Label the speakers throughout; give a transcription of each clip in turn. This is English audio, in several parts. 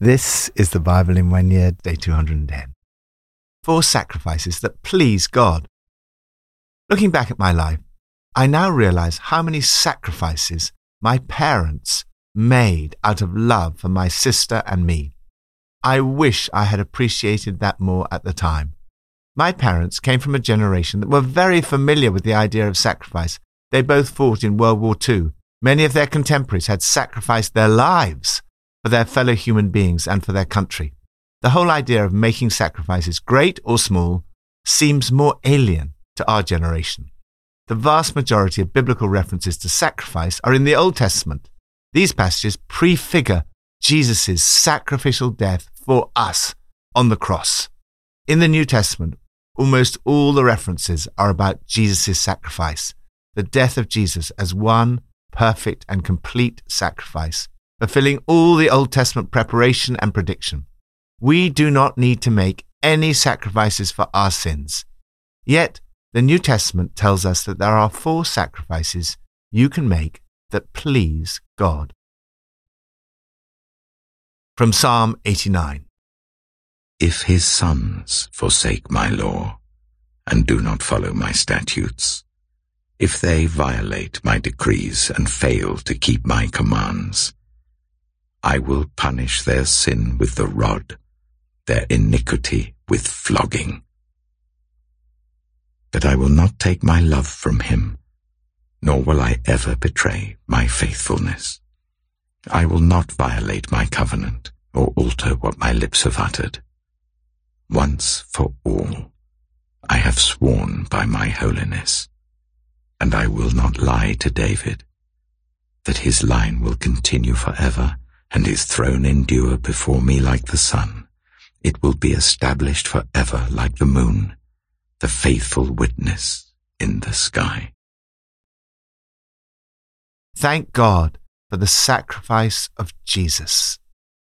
Speaker 1: This is the Bible in one year, day 210. Four sacrifices that please God. Looking back at my life, I now realize how many sacrifices my parents made out of love for my sister and me. I wish I had appreciated that more at the time. My parents came from a generation that were very familiar with the idea of sacrifice. They both fought in World War II. Many of their contemporaries had sacrificed their lives for their fellow human beings and for their country. The whole idea of making sacrifices, great or small, seems more alien to our generation. The vast majority of biblical references to sacrifice are in the Old Testament. These passages prefigure Jesus' sacrificial death for us on the cross. In the New Testament, almost all the references are about Jesus' sacrifice, the death of Jesus as one perfect and complete sacrifice fulfilling all the Old Testament preparation and prediction. We do not need to make any sacrifices for our sins. Yet, the New Testament tells us that there are four sacrifices you can make that please God. From Psalm 89
Speaker 2: If his sons forsake my law and do not follow my statutes, if they violate my decrees and fail to keep my commands, I will punish their sin with the rod, their iniquity with flogging. But I will not take my love from him, nor will I ever betray my faithfulness. I will not violate my covenant or alter what my lips have uttered. Once for all, I have sworn by my holiness, and I will not lie to David, that his line will continue forever and his throne endure before me like the sun. It will be established forever like the moon, the faithful witness in the sky.
Speaker 1: Thank God for the sacrifice of Jesus.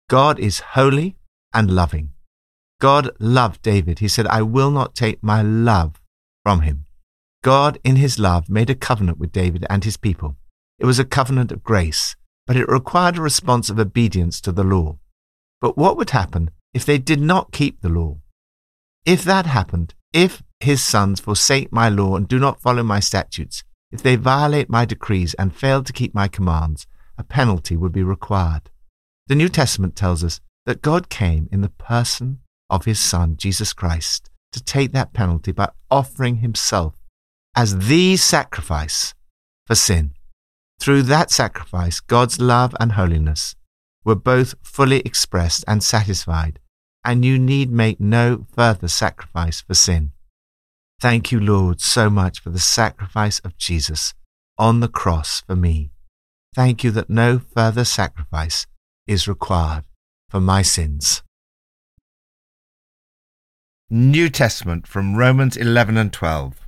Speaker 1: God is holy and loving. God loved David. He said, I will not take my love from him. God, in his love, made a covenant with David and his people. It was a covenant of grace but it required a response of obedience to the law. But what would happen if they did not keep the law? If that happened, if his sons forsake my law and do not follow my statutes, if they violate my decrees and fail to keep my commands, a penalty would be required. The New Testament tells us that God came in the person of his Son, Jesus Christ, to take that penalty by offering himself as the sacrifice for sin. Through that sacrifice, God's love and holiness were both fully expressed and satisfied, and you need make no further sacrifice for sin. Thank you, Lord, so much for the sacrifice of Jesus on the cross for me. Thank you that no further sacrifice is required for my sins. New Testament from Romans 11 and 12.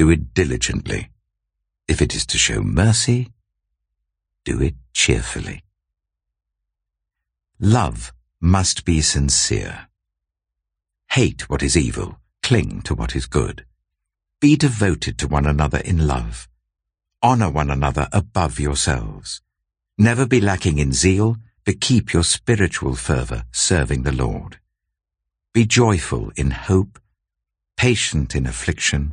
Speaker 2: do it diligently. If it is to show mercy, do it cheerfully. Love must be sincere. Hate what is evil, cling to what is good. Be devoted to one another in love. Honor one another above yourselves. Never be lacking in zeal, but keep your spiritual fervor serving the Lord. Be joyful in hope, patient in affliction,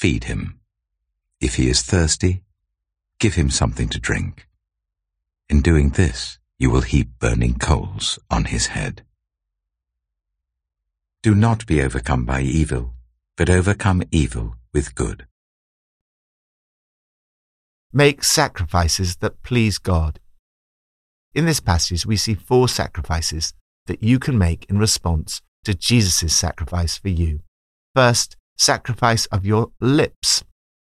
Speaker 2: feed him. If he is thirsty, give him something to drink. In doing this, you will heap burning coals on his head. Do not be overcome by evil, but overcome evil with good.
Speaker 1: Make sacrifices that please God. In this passage, we see four sacrifices that you can make in response to Jesus' sacrifice for you. First, sacrifice of your lips.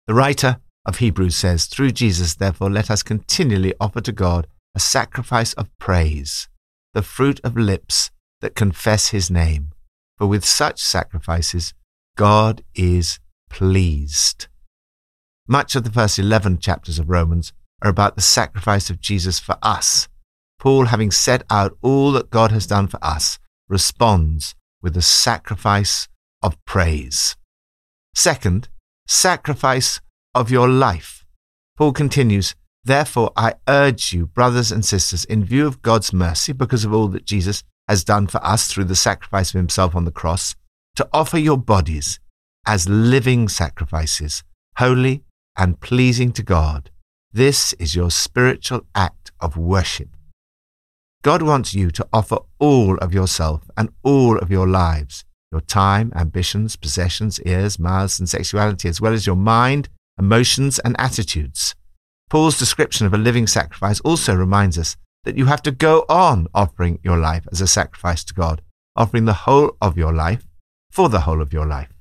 Speaker 1: The writer of Hebrews says, Through Jesus, therefore, let us continually offer to God a sacrifice of praise, the fruit of lips that confess his name. For with such sacrifices, God is pleased. Much of the first 11 chapters of Romans are about the sacrifice of Jesus for us. Paul, having set out all that God has done for us, responds with a sacrifice of praise. Second, sacrifice of your life. Paul continues, Therefore, I urge you, brothers and sisters, in view of God's mercy, because of all that Jesus has done for us through the sacrifice of himself on the cross, to offer your bodies as living sacrifices, holy and pleasing to God. This is your spiritual act of worship. God wants you to offer all of yourself and all of your lives, your time, ambitions, possessions, ears, mouths, and sexuality, as well as your mind, emotions, and attitudes. Paul's description of a living sacrifice also reminds us that you have to go on offering your life as a sacrifice to God, offering the whole of your life for the whole of your life.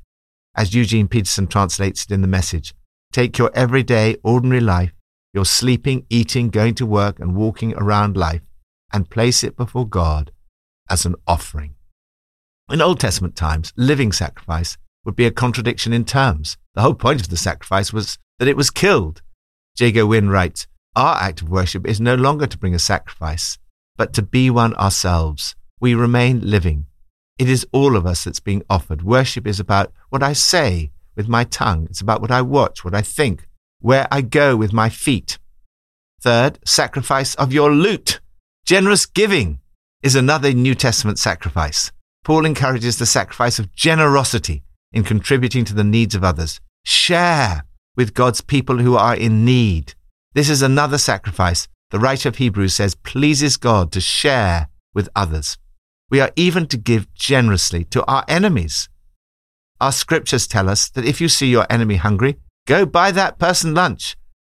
Speaker 1: As Eugene Peterson translates it in the message, take your everyday, ordinary life, your sleeping, eating, going to work, and walking around life, and place it before God as an offering. In Old Testament times, living sacrifice would be a contradiction in terms. The whole point of the sacrifice was that it was killed Jago Wynne writes, Our act of worship is no longer to bring a sacrifice, but to be one ourselves. We remain living. It is all of us that's being offered. Worship is about what I say with my tongue. It's about what I watch, what I think, where I go with my feet. Third, sacrifice of your loot. Generous giving is another New Testament sacrifice. Paul encourages the sacrifice of generosity in contributing to the needs of others. Share with God's people who are in need. This is another sacrifice the writer of Hebrews says pleases God to share with others. We are even to give generously to our enemies. Our scriptures tell us that if you see your enemy hungry, go buy that person lunch.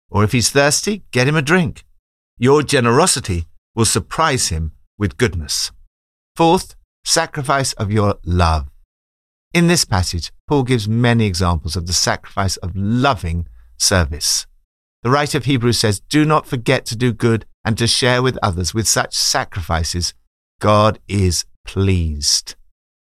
Speaker 1: Or if he's thirsty, get him a drink. Your generosity will surprise him with goodness. Fourth, sacrifice of your love. In this passage, Paul gives many examples of the sacrifice of loving service. The writer of Hebrews says, Do not forget to do good and to share with others with such sacrifices. God is pleased.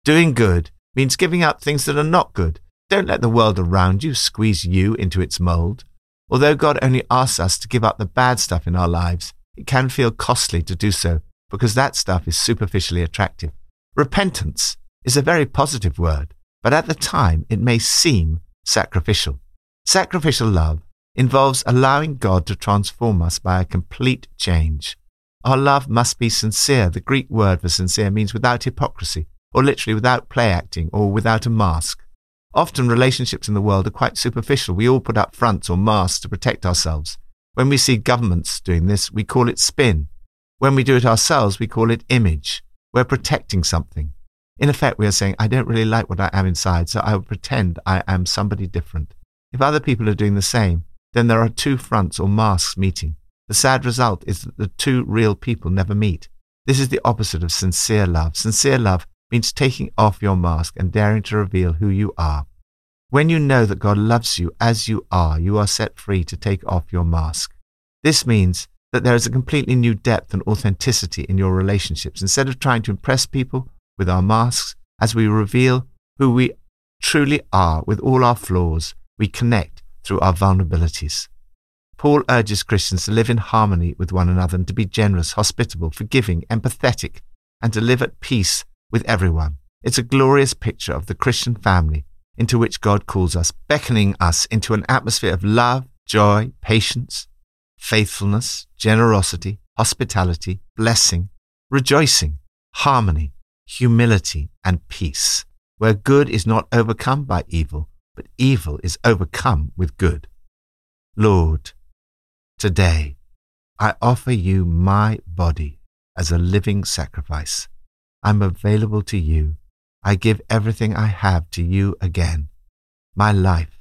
Speaker 1: Doing good means giving up things that are not good. Don't let the world around you squeeze you into its mold. Although God only asks us to give up the bad stuff in our lives, it can feel costly to do so because that stuff is superficially attractive. Repentance is a very positive word, but at the time it may seem sacrificial. Sacrificial love involves allowing God to transform us by a complete change. Our love must be sincere. The Greek word for sincere means without hypocrisy, or literally without play acting, or without a mask. Often relationships in the world are quite superficial. We all put up fronts or masks to protect ourselves. When we see governments doing this, we call it spin. When we do it ourselves, we call it image. We're protecting something. In effect, we are saying, I don't really like what I am inside, so I will pretend I am somebody different. If other people are doing the same, then there are two fronts or masks meeting. The sad result is that the two real people never meet. This is the opposite of sincere love. Sincere love means taking off your mask and daring to reveal who you are. When you know that God loves you as you are, you are set free to take off your mask. This means that there is a completely new depth and authenticity in your relationships. Instead of trying to impress people with our masks, as we reveal who we truly are with all our flaws, we connect through our vulnerabilities. Paul urges Christians to live in harmony with one another and to be generous, hospitable, forgiving, empathetic, and to live at peace with everyone. It's a glorious picture of the Christian family into which God calls us, beckoning us into an atmosphere of love, joy, patience, faithfulness, generosity, hospitality, blessing, rejoicing, harmony, humility, and peace, where good is not overcome by evil, but evil is overcome with good. Lord, today I offer you my body as a living sacrifice. I'm available to you. I give everything I have to you again. My life,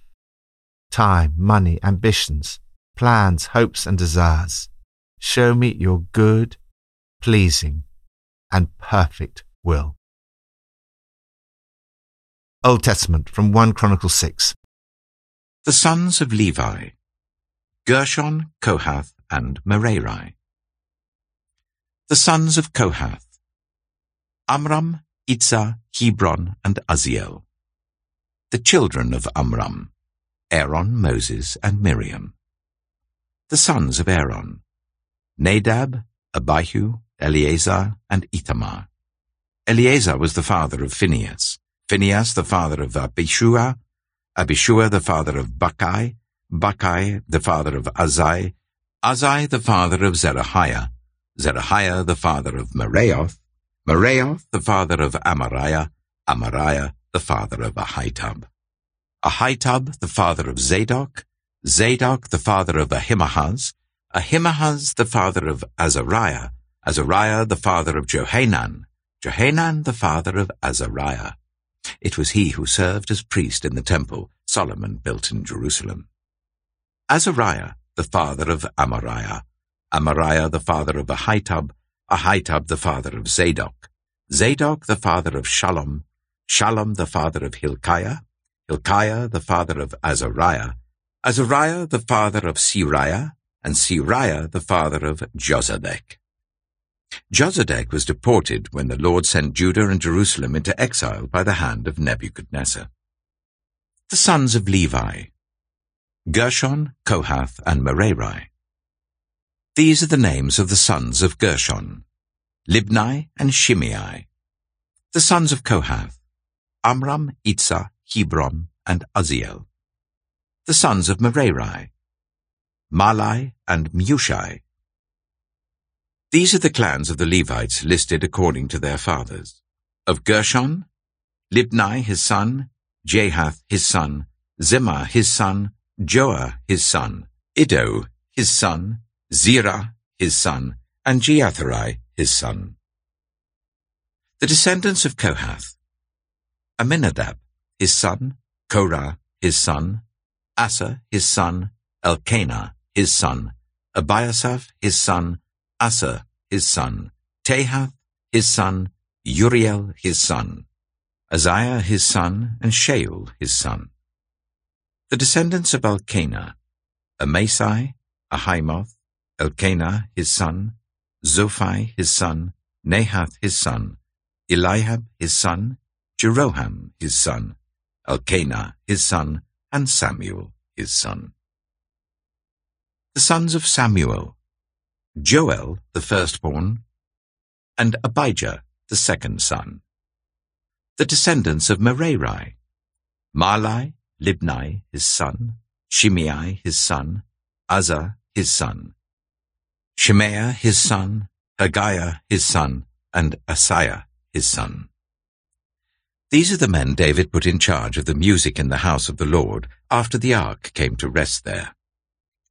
Speaker 1: time, money, ambitions, plans, hopes, and desires. Show me your good, pleasing, and perfect will. Old Testament from 1 Chronicles 6.
Speaker 2: The sons of Levi, Gershon, Kohath, and Merari. The sons of Kohath, Amram, Izhar, Hebron, and Uzziel. The children of Amram, Aaron, Moses, and Miriam. The sons of Aaron, Nadab, Abihu, Eleazar, and Ithamar. Eleazar was the father of Phinehas, Phinehas the father of Abishua, Abishua the father of Bukki, Bukki the father of Uzzi, Uzzi the father of Zerahiah, Zerahiah the father of Meraioth, Meraioth the father of Amariah, Amariah the father of Ahitub, Ahitub the father of Zadok, Zadok the father of Ahimaaz, Ahimaaz the father of Azariah, Azariah the father of Johanan, Johanan the father of Azariah. It was he who served as priest in the temple Solomon built in Jerusalem. Azariah the father of Amariah, Amariah the father of Ahitub, Ahitub the father of Zadok, Zadok the father of Shallum, Shallum the father of Hilkiah, Hilkiah the father of Azariah, Azariah the father of Seraiah, and Seraiah the father of Jozadak. Jozadak was deported when the Lord sent Judah and Jerusalem into exile by the hand of Nebuchadnezzar. The sons of Levi, Gershon, Kohath, and Merari. These are the names of the sons of Gershon, Libni and Shimei. The sons of Kohath, Amram, Izhar, Hebron, and Uzziel. The sons of Merari, Mahli and Mushi. These are the clans of the Levites listed according to their fathers. Of Gershon, Libni his son, Jahath his son, Zimmah his son, Joah his son, Iddo his son, Zerah his son, and Jeatherai his son. The descendants of Kohath, Amminadab his son, Korah his son, Assir his son, Elkanah his son, Ebiasaph his son, Assir his son, Tahath his son, Uriel his son, Uzziah his son, and Shaul his son. The descendants of Elkanah, Amasai, Ahimoth, Elkanah his son, Zophai his son, Nahath his son, Eliab his son, Jeroham his son, Elkanah his son, and Samuel his son. The sons of Samuel, Joel the firstborn, and Abijah the second son. The descendants of Merari, Mahli, Libni his son, Shimei his son, Uzzah his son, Shemaiah his son, Haggiah his son, and Asaiah his son. These are the men David put in charge of the music in the house of the Lord after the ark came to rest there.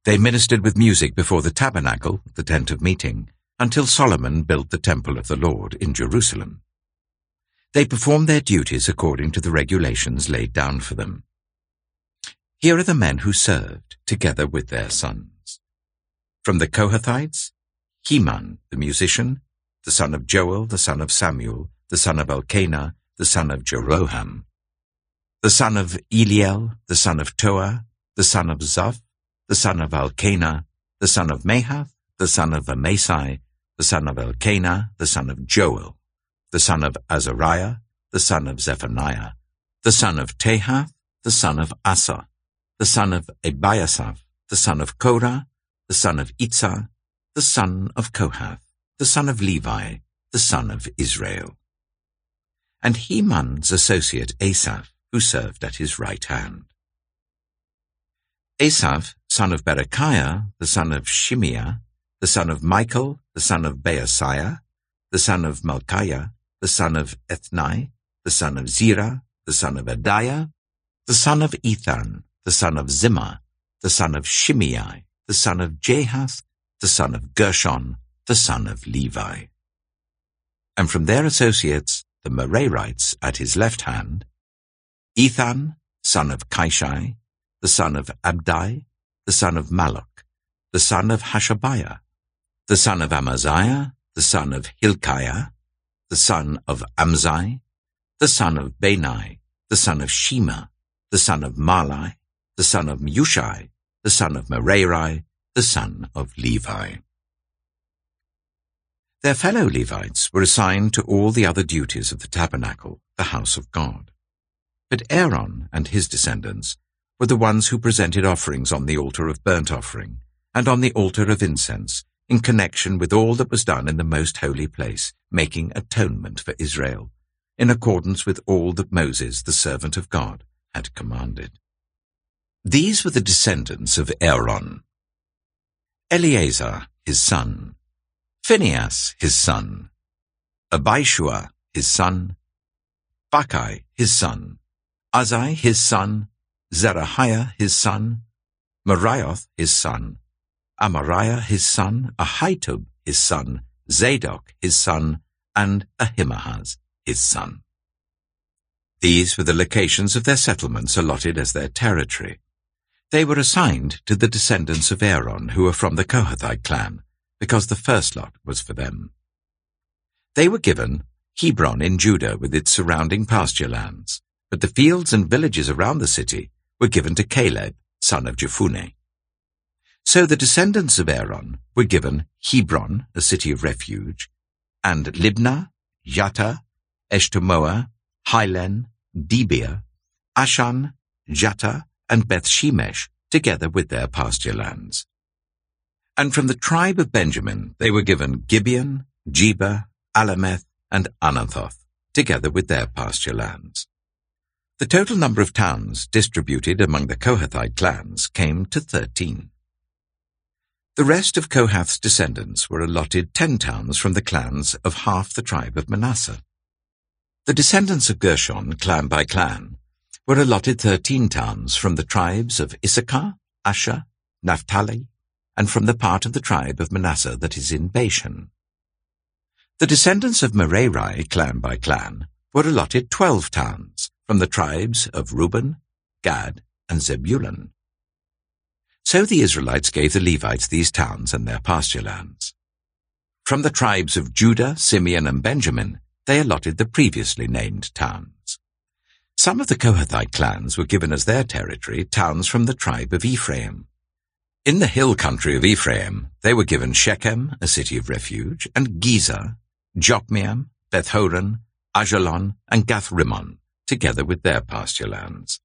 Speaker 2: They ministered with music before the tabernacle, the tent of meeting, until Solomon built the temple of the Lord in Jerusalem. They performed their duties according to the regulations laid down for them. Here are the men who served, together with their sons. From the Kohathites, Heman, the musician, the son of Joel, the son of Samuel, the son of Elkanah, the son of Jeroham, the son of Eliel, the son of Toah, the son of Zoph, the son of Elkanah, the son of Mahath, the son of Amasai, the son of Elkanah, the son of Joel, the son of Azariah, the son of Zephaniah, the son of Tahath, the son of Assir, the son of Ebiasaph, the son of Korah, the son of Izhar, the son of Kohath, the son of Levi, the son of Israel. And Heman's associate Asaph, who served at his right hand. Asaph, son of Berechiah, the son of Shimeah, the son of Michael, the son of Baasiah, the son of Malchiah, the son of Ethni, the son of Zerah, the son of Adaiah, the son of Ethan, the son of Zimmah, the son of Shimei, the son of Jahath, the son of Gershon, the son of Levi. And from their associates, the Merarites at his left hand, Ethan, son of Kishai, the son of Abdai, the son of Malluch, the son of Hashabiah, the son of Amaziah, the son of Hilkiah, the son of Amzai, the son of Bani, the son of Shema, the son of Mahli, the son of Mushai, the son of Merari, the son of Levi. Their fellow Levites were assigned to all the other duties of the tabernacle, the house of God. But Aaron and his descendants were the ones who presented offerings on the altar of burnt offering and on the altar of incense in connection with all that was done in the most holy place, making atonement for Israel, in accordance with all that Moses, the servant of God, had commanded. These were the descendants of Aaron. Eleazar, his son, Phinehas, his son, Abishua, his son, Bukki, his son, Uzzi, his son, Zerahiah, his son, Meraioth, his son, Amariah, his son, Ahitub, his son, Zadok, his son, and Ahimaaz, his son. These were the locations of their settlements allotted as their territory. They were assigned to the descendants of Aaron who were from the Kohathite clan, because the first lot was for them. They were given Hebron in Judah with its surrounding pasture lands, but the fields and villages around the city were given to Caleb, son of Jephunneh. So the descendants of Aaron were given Hebron, a city of refuge, and Libnah, Yattah, Eshtemoa, Hilen, Debir, Ashan, Jattir, and Beth Shemesh, together with their pasture lands. And from the tribe of Benjamin they were given Gibeon, Geba, Alameth, and Anathoth, together with their pasture lands. The total number of towns distributed among the Kohathite clans came to thirteen. The rest of Kohath's descendants were allotted ten towns from the clans of half the tribe of Manasseh. The descendants of Gershon, clan by clan, were allotted thirteen towns from the tribes of Issachar, Asher, Naphtali, and from the part of the tribe of Manasseh that is in Bashan. The descendants of Merari, clan by clan, were allotted twelve towns from the tribes of Reuben, Gad, and Zebulun. So the Israelites gave the Levites these towns and their pasture lands. From the tribes of Judah, Simeon, and Benjamin, they allotted the previously named towns. Some of the Kohathite clans were given as their territory towns from the tribe of Ephraim, in the hill country of Ephraim, they were given Shechem, a city of refuge, and Gezer, Jokmeam, Bethhoron, Ajalon, and Gathrimmon, together with their pasture lands.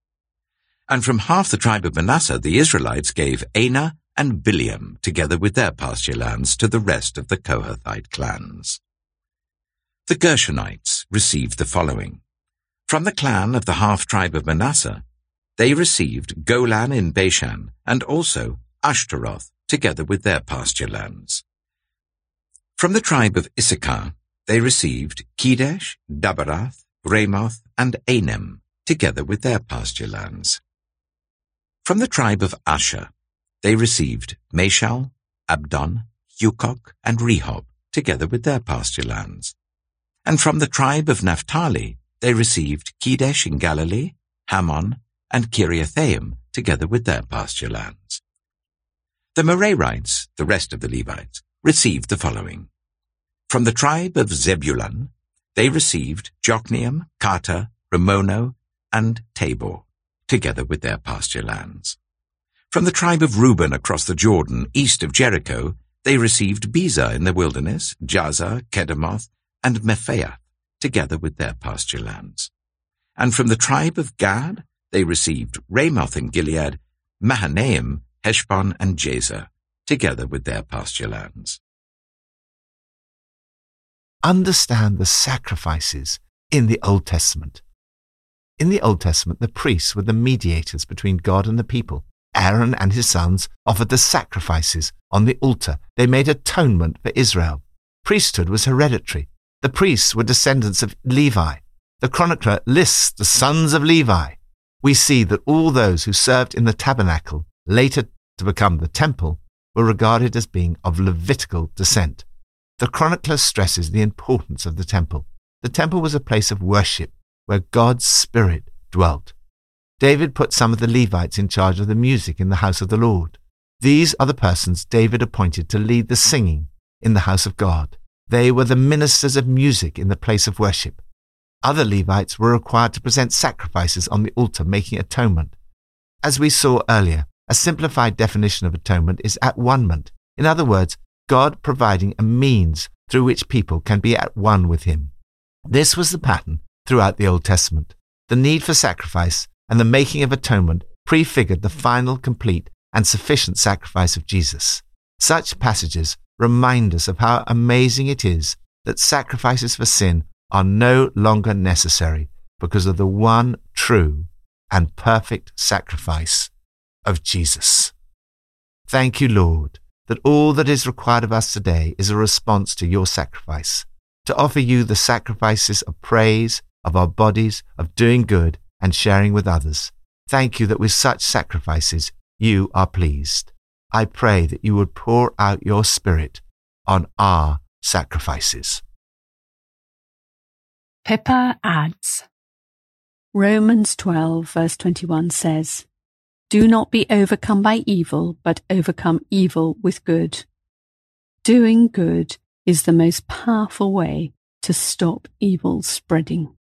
Speaker 2: And from half the tribe of Manasseh the Israelites gave Aner and Bileam, together with their pasture lands, to the rest of the Kohathite clans. The Gershonites received the following. From the clan of the half-tribe of Manasseh, they received Golan in Bashan, and also Ashtaroth, together with their pasture lands. From the tribe of Issachar, they received Kedesh, Daberath, Ramoth, and Anem, together with their pasture lands. From the tribe of Asher, they received Meshal, Abdon, Hukok, and Rehob, together with their pasture lands. And from the tribe of Naphtali, they received Kedesh in Galilee, Hammon, and Kiriathaim, together with their pasture lands. The Merarites, the rest of the Levites, received the following. From the tribe of Zebulun, they received Jokneam, Kartah, Rimmono, and Tabor, together with their pasture lands. From the tribe of Reuben across the Jordan, east of Jericho, they received Bezer in the wilderness, Jazer, Kedemoth, and Mephaath, together with their pasture lands. And from the tribe of Gad, they received Ramoth in Gilead, Mahanaim, Heshbon, and Jazer, together with their pasture lands.
Speaker 1: Understand the sacrifices in the Old Testament. In the Old Testament, the priests were the mediators between God and the people. Aaron and his sons offered the sacrifices on the altar. They made atonement for Israel. Priesthood was hereditary. The priests were descendants of Levi. The chronicler lists the sons of Levi. We see that all those who served in the tabernacle, later to become the temple, were regarded as being of Levitical descent. The chronicler stresses the importance of the temple. The temple was a place of worship where God's Spirit dwelt. David put some of the Levites in charge of the music in the house of the Lord. These are the persons David appointed to lead the singing in the house of God. They were the ministers of music in the place of worship. Other Levites were required to present sacrifices on the altar, making atonement. As we saw earlier, a simplified definition of atonement is at one-ment. In other words, God providing a means through which people can be at one with Him. This was the pattern throughout the Old Testament. The need for sacrifice and the making of atonement prefigured the final, complete, and sufficient sacrifice of Jesus. Such passages remind us of how amazing it is that sacrifices for sin are no longer necessary because of the one true and perfect sacrifice of Jesus. Thank you, Lord, that all that is required of us today is a response to your sacrifice, to offer you the sacrifices of praise, of our bodies, of doing good, and sharing with others. Thank you that with such sacrifices you are pleased. I pray that you would pour out your Spirit on our sacrifices.
Speaker 3: Pippa adds Romans 12, verse 21 says, Do not be overcome by evil, but overcome evil with good. Doing good is the most powerful way to stop evil spreading.